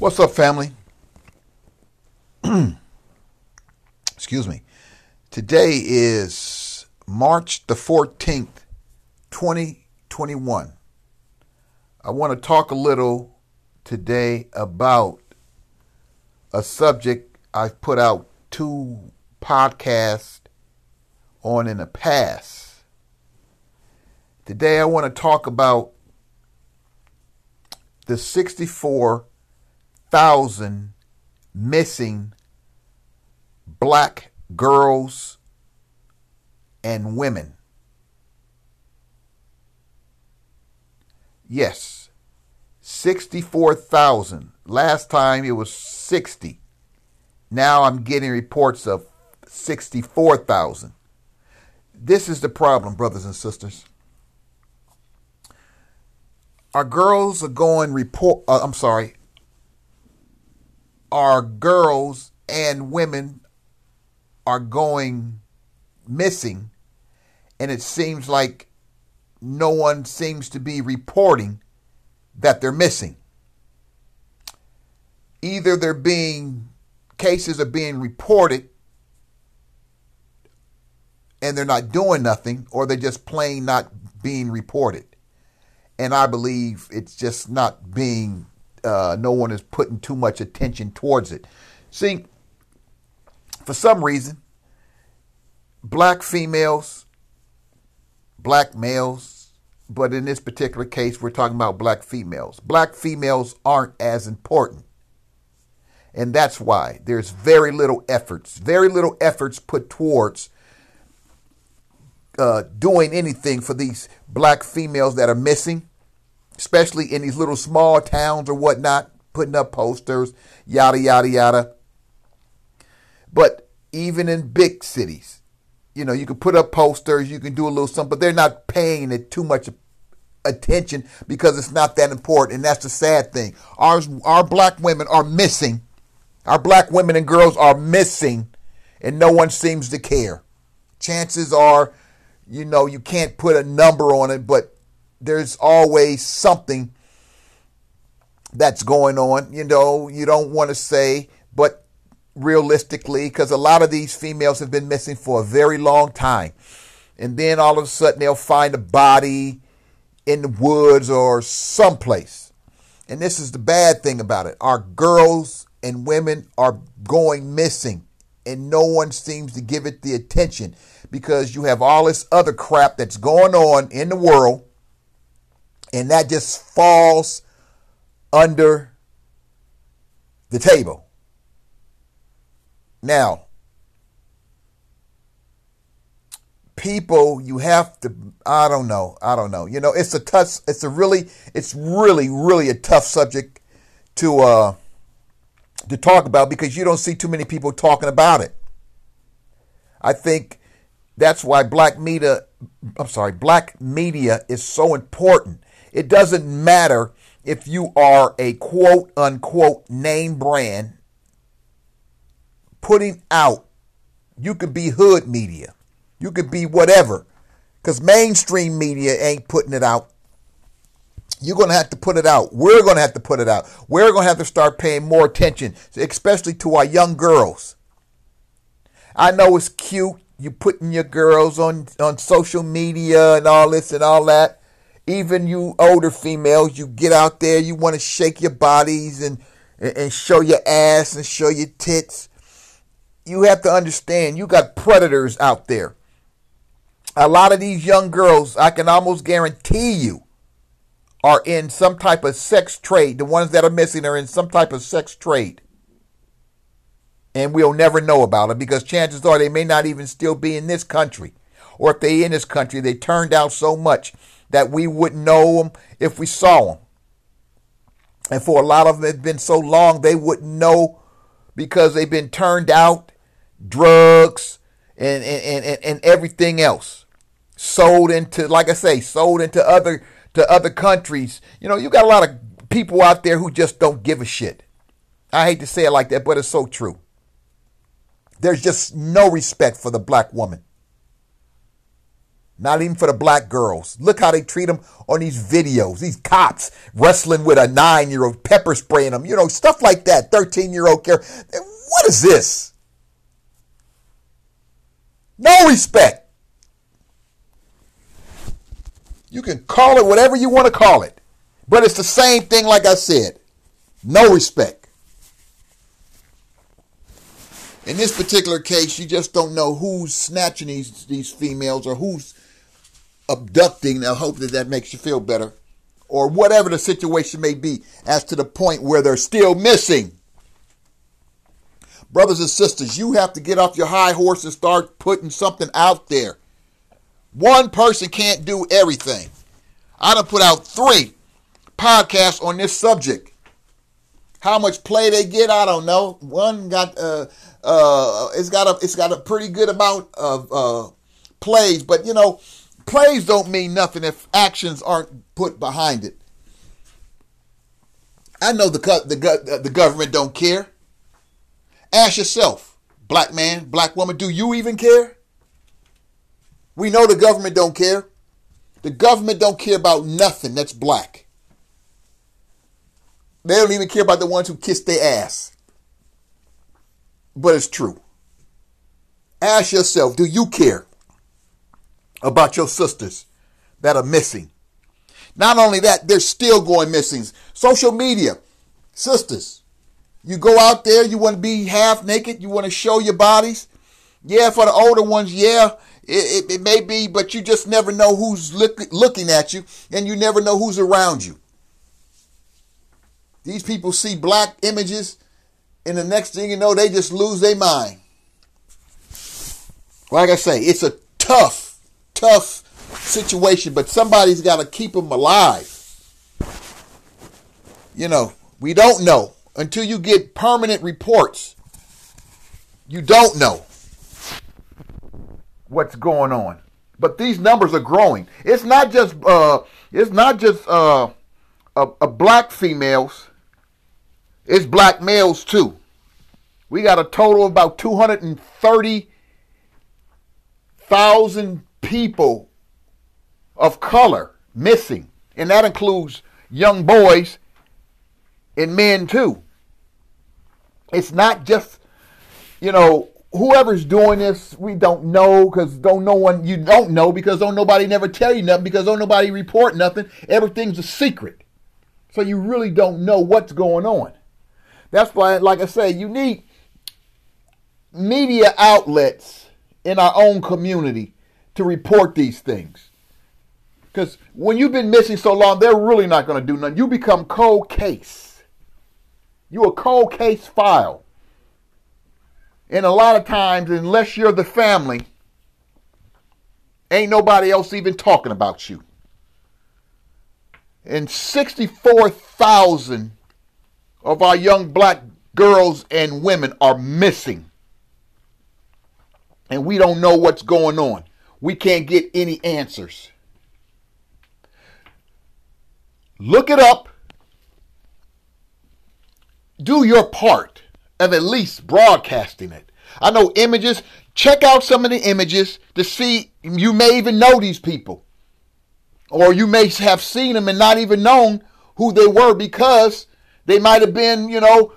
What's up, family? Excuse me. Today is March the 14th, 2021. I want to talk a little today about a subject I've put out two podcasts on in the past. Today I want to talk about the 64 thousand missing black girls and women. Yes, 64,000. Last time it was 60. Now I'm getting reports of 64,000. This is the problem, brothers and sisters. Our girls are going report. Uh, I'm sorry our girls and women are going missing, and it seems like no one seems to be reporting that they're missing. Either they're being, cases are being reported and they're not doing nothing, or they're just plain not being reported. And I believe it's just not being uh, no one is putting too much attention towards it. See, for some reason, black females, black males, but in this particular case, we're talking about black females. Black females aren't as important. And that's why there's very little efforts, very little efforts put towards uh, doing anything for these black females that are missing especially in these little small towns or whatnot, putting up posters, yada, yada, yada. But even in big cities, you know, you can put up posters, you can do a little something, but they're not paying it too much attention because it's not that important. And that's the sad thing. Our, our black women are missing. Our black women and girls are missing, and no one seems to care. Chances are, you know, you can't put a number on it, but there's always something that's going on. You know, you don't want to say, but realistically, because a lot of these females have been missing for a very long time. And then all of a sudden they'll find a body in the woods or someplace. And this is the bad thing about it. Our girls and women are going missing, and no one seems to give it the attention because you have all this other crap that's going on in the world and that just falls under the table. Now, people you have to I don't know, I don't know. You know, it's a tough it's a really it's really really a tough subject to uh to talk about because you don't see too many people talking about it. I think that's why black media I'm sorry, black media is so important it doesn't matter if you are a quote unquote name brand putting out, you could be hood media, you could be whatever, because mainstream media ain't putting it out. You're going to have to put it out. We're going to have to put it out. We're going to have to start paying more attention, especially to our young girls. I know it's cute. You putting your girls on, on social media and all this and all that even you older females, you get out there, you want to shake your bodies and, and show your ass and show your tits. You have to understand, you got predators out there. A lot of these young girls, I can almost guarantee you, are in some type of sex trade. The ones that are missing are in some type of sex trade. And we'll never know about it because chances are they may not even still be in this country. Or if they in this country, they turned out so much that we wouldn't know them if we saw them. And for a lot of them, it's been so long they wouldn't know because they've been turned out, drugs, and, and, and, and everything else. Sold into, like I say, sold into other to other countries. You know, you got a lot of people out there who just don't give a shit. I hate to say it like that, but it's so true. There's just no respect for the black woman. Not even for the black girls. Look how they treat them on these videos. These cops wrestling with a nine year old, pepper spraying them, you know, stuff like that. 13 year old care. What is this? No respect. You can call it whatever you want to call it, but it's the same thing, like I said. No respect. In this particular case, you just don't know who's snatching these, these females or who's abducting. I hope that that makes you feel better. Or whatever the situation may be, as to the point where they're still missing. Brothers and sisters, you have to get off your high horse and start putting something out there. One person can't do everything. I done put out three podcasts on this subject. How much play they get, I don't know. One got uh uh it's got a it's got a pretty good amount of uh plays, but you know, plays don't mean nothing if actions aren't put behind it. I know the the uh, the government don't care. Ask yourself, black man, black woman, do you even care? We know the government don't care. The government don't care about nothing that's black. They don't even care about the ones who kiss their ass. But it's true. Ask yourself, do you care about your sisters that are missing? Not only that, they're still going missing. Social media, sisters, you go out there, you want to be half naked, you want to show your bodies. Yeah, for the older ones, yeah, it, it, it may be, but you just never know who's look, looking at you, and you never know who's around you. These people see black images, and the next thing you know, they just lose their mind. Like I say, it's a tough, tough situation, but somebody's got to keep them alive. You know, we don't know until you get permanent reports. You don't know what's going on. But these numbers are growing. It's not just uh, it's not just uh, a, a black females. It's black males too. We got a total of about 230,000 people of color missing. And that includes young boys and men too. It's not just, you know, whoever's doing this, we don't know because don't no one you don't know because don't nobody never tell you nothing because don't nobody report nothing. Everything's a secret. So you really don't know what's going on. That's why, like I say, you need media outlets in our own community to report these things. Because when you've been missing so long, they're really not going to do nothing. You become cold case. You a cold case file. And a lot of times, unless you're the family, ain't nobody else even talking about you. And 64,000 of our young black girls and women are missing. And we don't know what's going on. We can't get any answers. Look it up. Do your part of at least broadcasting it. I know images. Check out some of the images to see you may even know these people. Or you may have seen them and not even known who they were because they might have been, you know,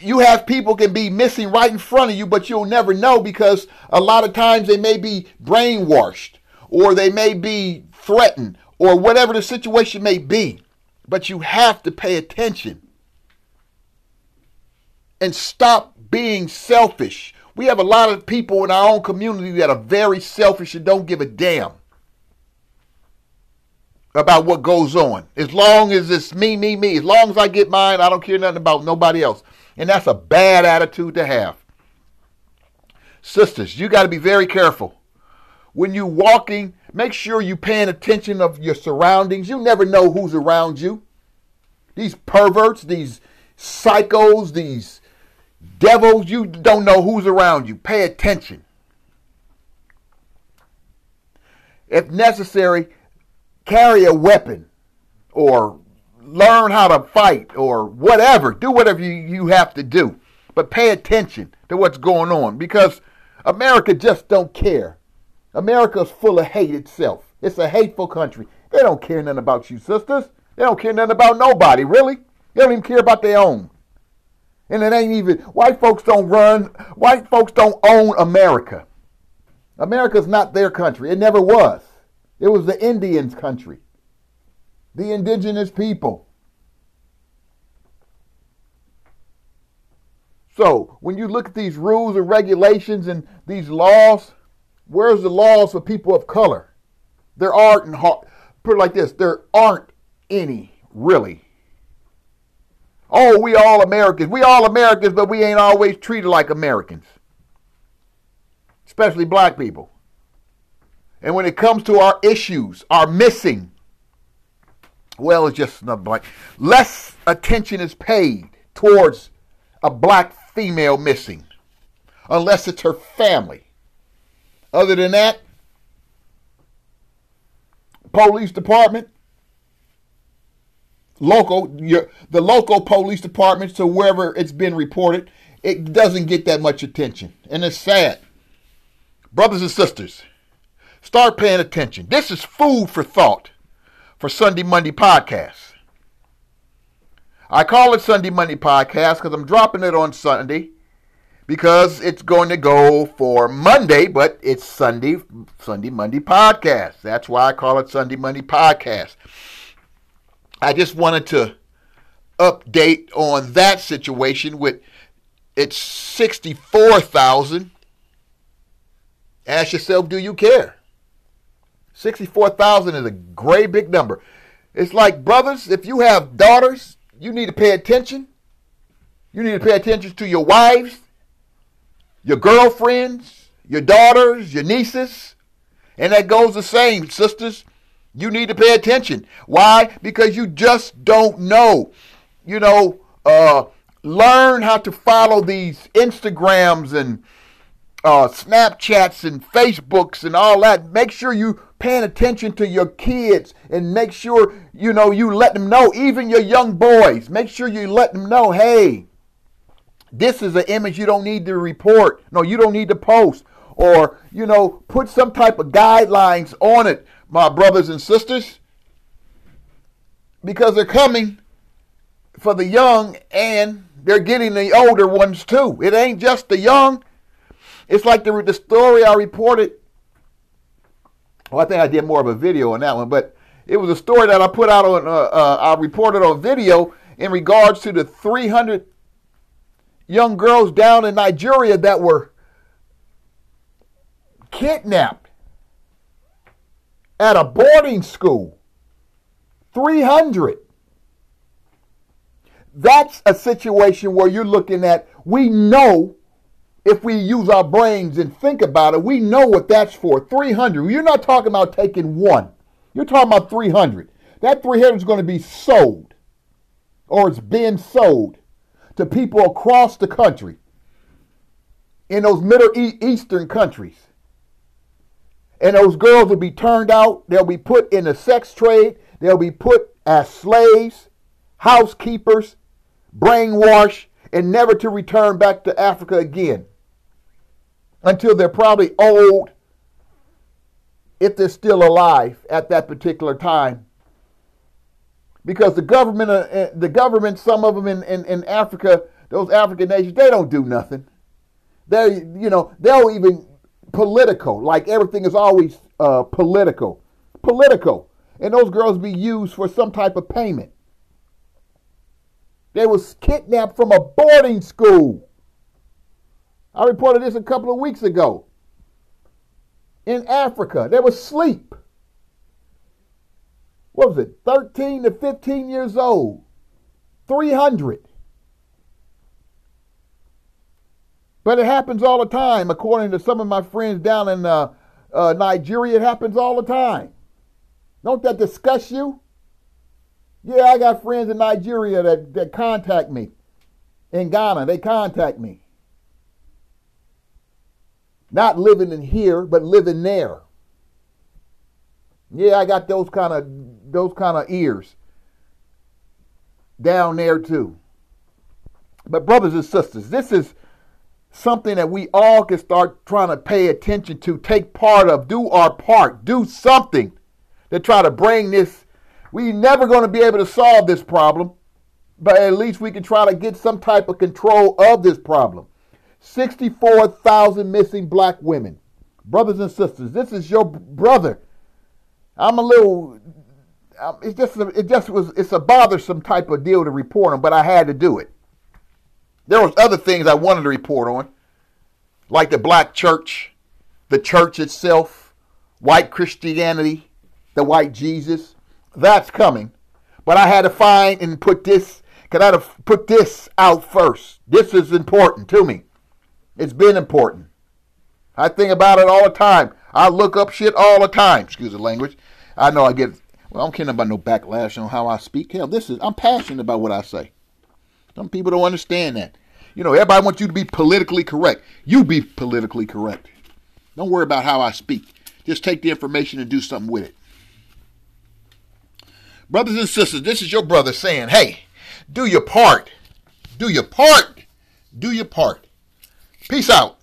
you have people can be missing right in front of you, but you'll never know because a lot of times they may be brainwashed or they may be threatened or whatever the situation may be. But you have to pay attention and stop being selfish. We have a lot of people in our own community that are very selfish and don't give a damn about what goes on. As long as it's me, me, me. As long as I get mine, I don't care nothing about nobody else. And that's a bad attitude to have. Sisters, you got to be very careful. When you're walking, make sure you paying attention of your surroundings. You never know who's around you. These perverts, these psychos, these Devils, you don't know who's around you. Pay attention. If necessary, carry a weapon or learn how to fight or whatever. Do whatever you, you have to do. But pay attention to what's going on because America just don't care. America's full of hate itself. It's a hateful country. They don't care nothing about you, sisters. They don't care nothing about nobody, really. They don't even care about their own. And it ain't even white folks don't run, white folks don't own America. America's not their country. It never was. It was the Indians' country. The indigenous people. So, when you look at these rules and regulations and these laws, where's the laws for people of color? There aren't, put it like this, there aren't any, really. Oh, we all Americans. We all Americans, but we ain't always treated like Americans, especially black people. And when it comes to our issues, our missing, well, it's just another black. Less attention is paid towards a black female missing, unless it's her family. Other than that, police department, local, your, the local police department, to wherever it's been reported, it doesn't get that much attention. And it's sad. Brothers and sisters, start paying attention. This is food for thought for Sunday Monday podcast. I call it Sunday Monday podcast because I'm dropping it on Sunday because it's going to go for Monday, but it's Sunday, Sunday Monday podcast. That's why I call it Sunday Monday podcast. I just wanted to update on that situation with it's 64,000. Ask yourself, do you care? 64,000 is a great big number. It's like, brothers, if you have daughters, you need to pay attention. You need to pay attention to your wives, your girlfriends, your daughters, your nieces. And that goes the same, sisters. You need to pay attention. Why? Because you just don't know. You know, uh, learn how to follow these Instagrams and uh, Snapchats and Facebooks and all that. Make sure you paying attention to your kids and make sure you know you let them know. Even your young boys, make sure you let them know. Hey, this is an image you don't need to report. No, you don't need to post. Or, you know, put some type of guidelines on it, my brothers and sisters. Because they're coming for the young and they're getting the older ones too. It ain't just the young. It's like the, the story I reported. Well, I think I did more of a video on that one, but it was a story that I put out on, uh, uh, I reported on video in regards to the 300 young girls down in Nigeria that were kidnapped at a boarding school. 300. That's a situation where you're looking at, we know if we use our brains and think about it, we know what that's for. 300. You're not talking about taking one. You're talking about 300. That 300 is going to be sold or it's been sold to people across the country in those Middle Eastern countries. And those girls will be turned out, they'll be put in the sex trade, they'll be put as slaves, housekeepers, brainwashed, and never to return back to Africa again until they're probably old, if they're still alive at that particular time because the government, uh, uh, the government, some of them in, in, in Africa, those African nations, they don't do nothing. They, you know, they'll even political, like everything is always uh, political, political, and those girls be used for some type of payment. They was kidnapped from a boarding school. I reported this a couple of weeks ago. In Africa, they were sleep. what was it, 13 to 15 years old. 300. But it happens all the time, according to some of my friends down in uh, uh, Nigeria. It happens all the time. Don't that disgust you? Yeah, I got friends in Nigeria that, that contact me. In Ghana, they contact me. Not living in here, but living there. Yeah, I got those kind of those kind of ears down there too. But brothers and sisters, this is something that we all can start trying to pay attention to, take part of, do our part, do something to try to bring this. We're never going to be able to solve this problem, but at least we can try to get some type of control of this problem. 64,000 missing black women. Brothers and sisters, this is your brother. I'm a little um, it's just it just was it's a bothersome type of deal to report on, but I had to do it. There was other things I wanted to report on, like the black church, the church itself, white Christianity, the white Jesus. That's coming. But I had to find and put this, because I to put this out first. This is important to me. It's been important. I think about it all the time. I look up shit all the time. Excuse the language. I know I get, well, I'm kidding about no backlash on how I speak. Hell, this is, I'm passionate about what I say. Some people don't understand that. You know, everybody wants you to be politically correct. You be politically correct. Don't worry about how I speak. Just take the information and do something with it. Brothers and sisters, this is your brother saying, hey, do your part. Do your part. Do your part. Peace out.